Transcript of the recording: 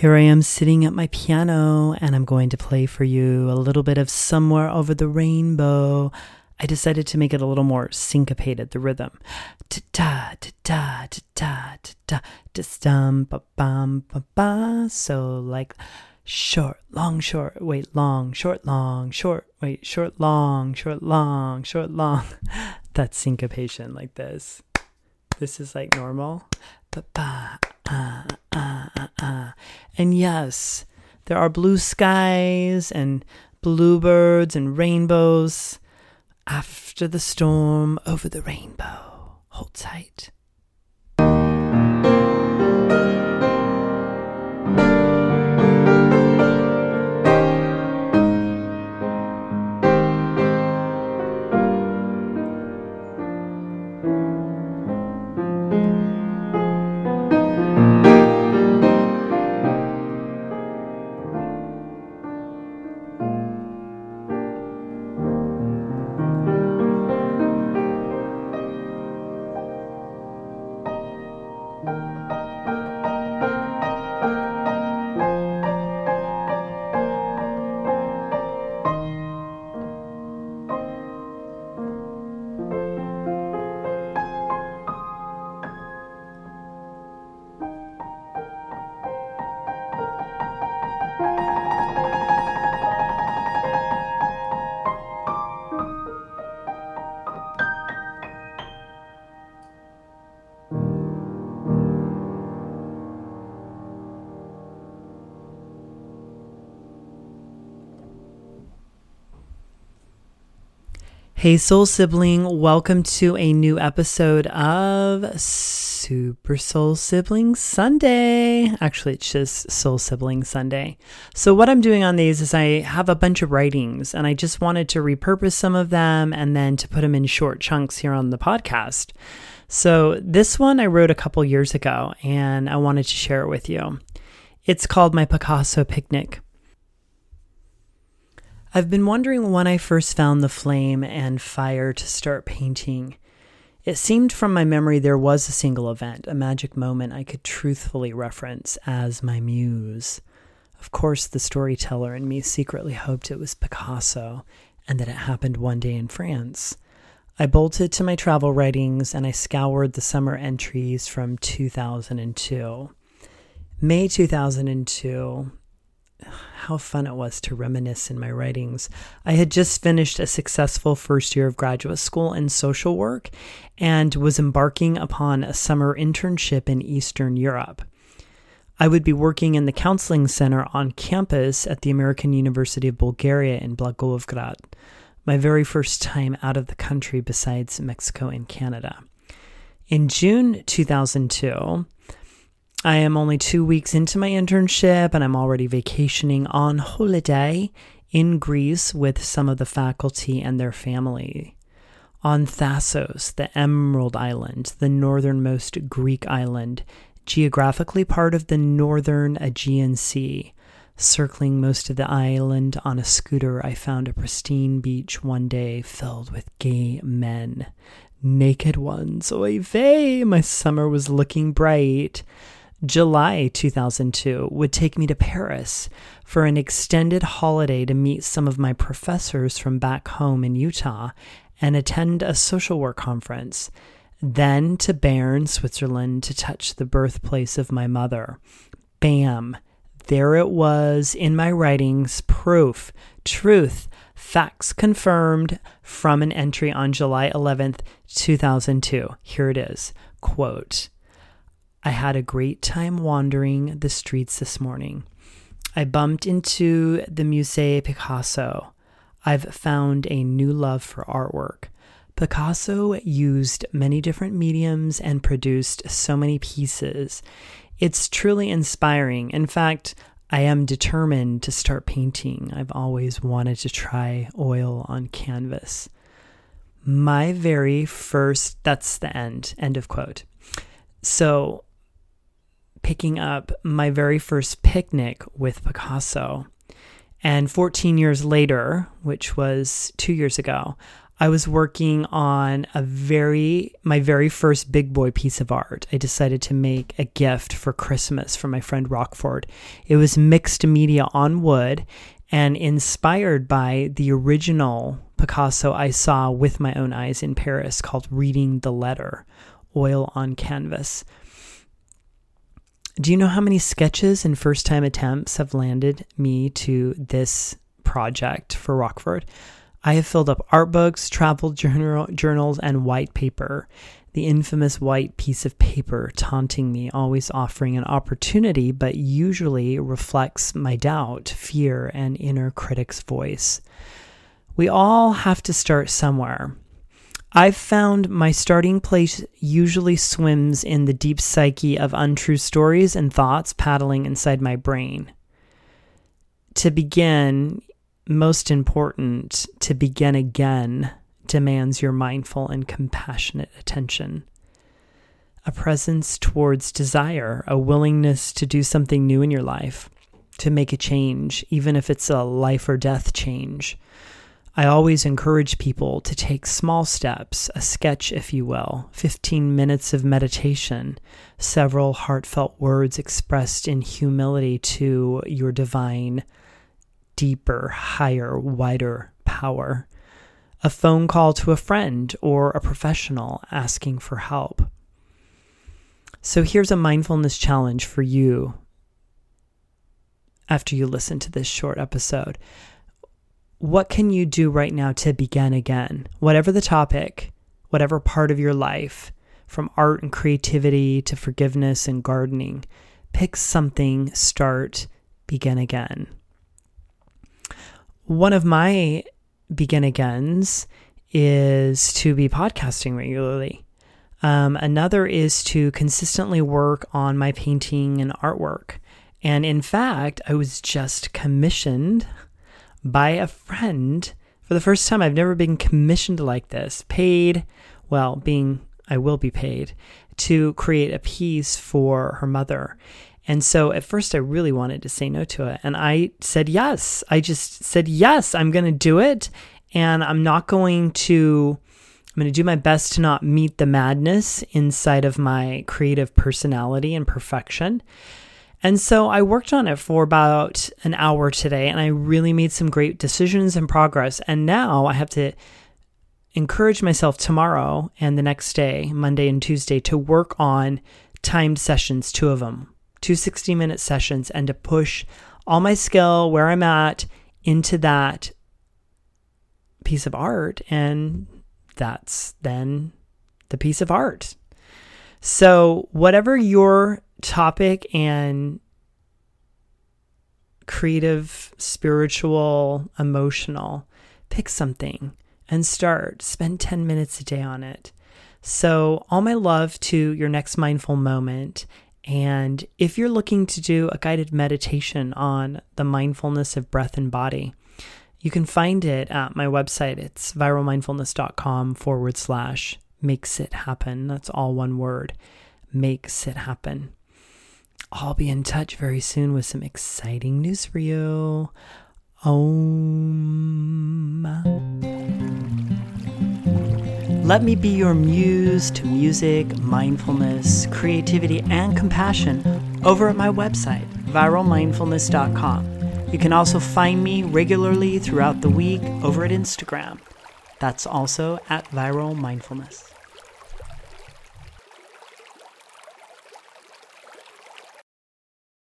Here I am sitting at my piano, and I'm going to play for you a little bit of Somewhere Over the Rainbow. I decided to make it a little more syncopated, the rhythm. Ta ta ta ta ta ta ta ta stum ba bum ba ba. So like short, long, short, wait, long, short, long, short, wait, short, long, short, long, short, long. That's syncopation like this. This is like normal. Ba ba ah ah ah. And yes, there are blue skies and bluebirds and rainbows. After the storm, over the rainbow. Hold tight. Hey, soul sibling, welcome to a new episode of Super Soul Sibling Sunday. Actually, it's just Soul Sibling Sunday. So, what I'm doing on these is I have a bunch of writings and I just wanted to repurpose some of them and then to put them in short chunks here on the podcast. So, this one I wrote a couple years ago and I wanted to share it with you. It's called My Picasso Picnic. I've been wondering when I first found the flame and fire to start painting. It seemed from my memory there was a single event, a magic moment I could truthfully reference as my muse. Of course, the storyteller in me secretly hoped it was Picasso and that it happened one day in France. I bolted to my travel writings and I scoured the summer entries from 2002. May 2002, how fun it was to reminisce in my writings. I had just finished a successful first year of graduate school in social work and was embarking upon a summer internship in Eastern Europe. I would be working in the counseling center on campus at the American University of Bulgaria in Blagoevgrad, my very first time out of the country besides Mexico and Canada. In June 2002, I am only two weeks into my internship and I'm already vacationing on holiday in Greece with some of the faculty and their family. On Thasos, the Emerald Island, the northernmost Greek island, geographically part of the northern Aegean Sea. Circling most of the island on a scooter, I found a pristine beach one day filled with gay men. Naked ones, oy vey, my summer was looking bright. July 2002 would take me to Paris for an extended holiday to meet some of my professors from back home in Utah and attend a social work conference. Then to Bern, Switzerland to touch the birthplace of my mother. Bam! There it was in my writings proof, truth, facts confirmed from an entry on July 11th, 2002. Here it is. Quote, I had a great time wandering the streets this morning. I bumped into the Musée Picasso. I've found a new love for artwork. Picasso used many different mediums and produced so many pieces. It's truly inspiring. In fact, I am determined to start painting. I've always wanted to try oil on canvas. My very first, that's the end, end of quote. So picking up my very first picnic with Picasso. And 14 years later, which was two years ago, I was working on a very my very first big boy piece of art. I decided to make a gift for Christmas for my friend Rockford. It was mixed media on wood and inspired by the original Picasso I saw with my own eyes in Paris called Reading the Letter, oil on canvas. Do you know how many sketches and first time attempts have landed me to this project for Rockford? I have filled up art books, travel journal, journals, and white paper. The infamous white piece of paper taunting me, always offering an opportunity, but usually reflects my doubt, fear, and inner critic's voice. We all have to start somewhere. I've found my starting place usually swims in the deep psyche of untrue stories and thoughts paddling inside my brain. To begin, most important, to begin again demands your mindful and compassionate attention. A presence towards desire, a willingness to do something new in your life, to make a change, even if it's a life or death change. I always encourage people to take small steps, a sketch, if you will, 15 minutes of meditation, several heartfelt words expressed in humility to your divine deeper, higher, wider power. A phone call to a friend or a professional asking for help. So here's a mindfulness challenge for you after you listen to this short episode. What can you do right now to begin again? Whatever the topic, whatever part of your life, from art and creativity to forgiveness and gardening, pick something, start, begin again. One of my begin agains is to be podcasting regularly. Um, another is to consistently work on my painting and artwork. And in fact, I was just commissioned by a friend for the first time. I've never been commissioned like this, paid, well, being, I will be paid to create a piece for her mother. And so at first, I really wanted to say no to it. And I said yes. I just said, yes, I'm going to do it. And I'm not going to, I'm going to do my best to not meet the madness inside of my creative personality and perfection. And so I worked on it for about an hour today and I really made some great decisions and progress. And now I have to encourage myself tomorrow and the next day, Monday and Tuesday, to work on timed sessions, two of them two 60 minute sessions and to push all my skill where I'm at into that piece of art. And that's then the piece of art. So, whatever your topic and creative, spiritual, emotional, pick something and start. Spend 10 minutes a day on it. So, all my love to your next mindful moment. And if you're looking to do a guided meditation on the mindfulness of breath and body, you can find it at my website. It's viralmindfulness.com forward slash makes it happen. That's all one word makes it happen. I'll be in touch very soon with some exciting news for you. Om. Let me be your muse to music, mindfulness, creativity, and compassion over at my website, viralmindfulness.com. You can also find me regularly throughout the week over at Instagram. That's also at Viral Mindfulness.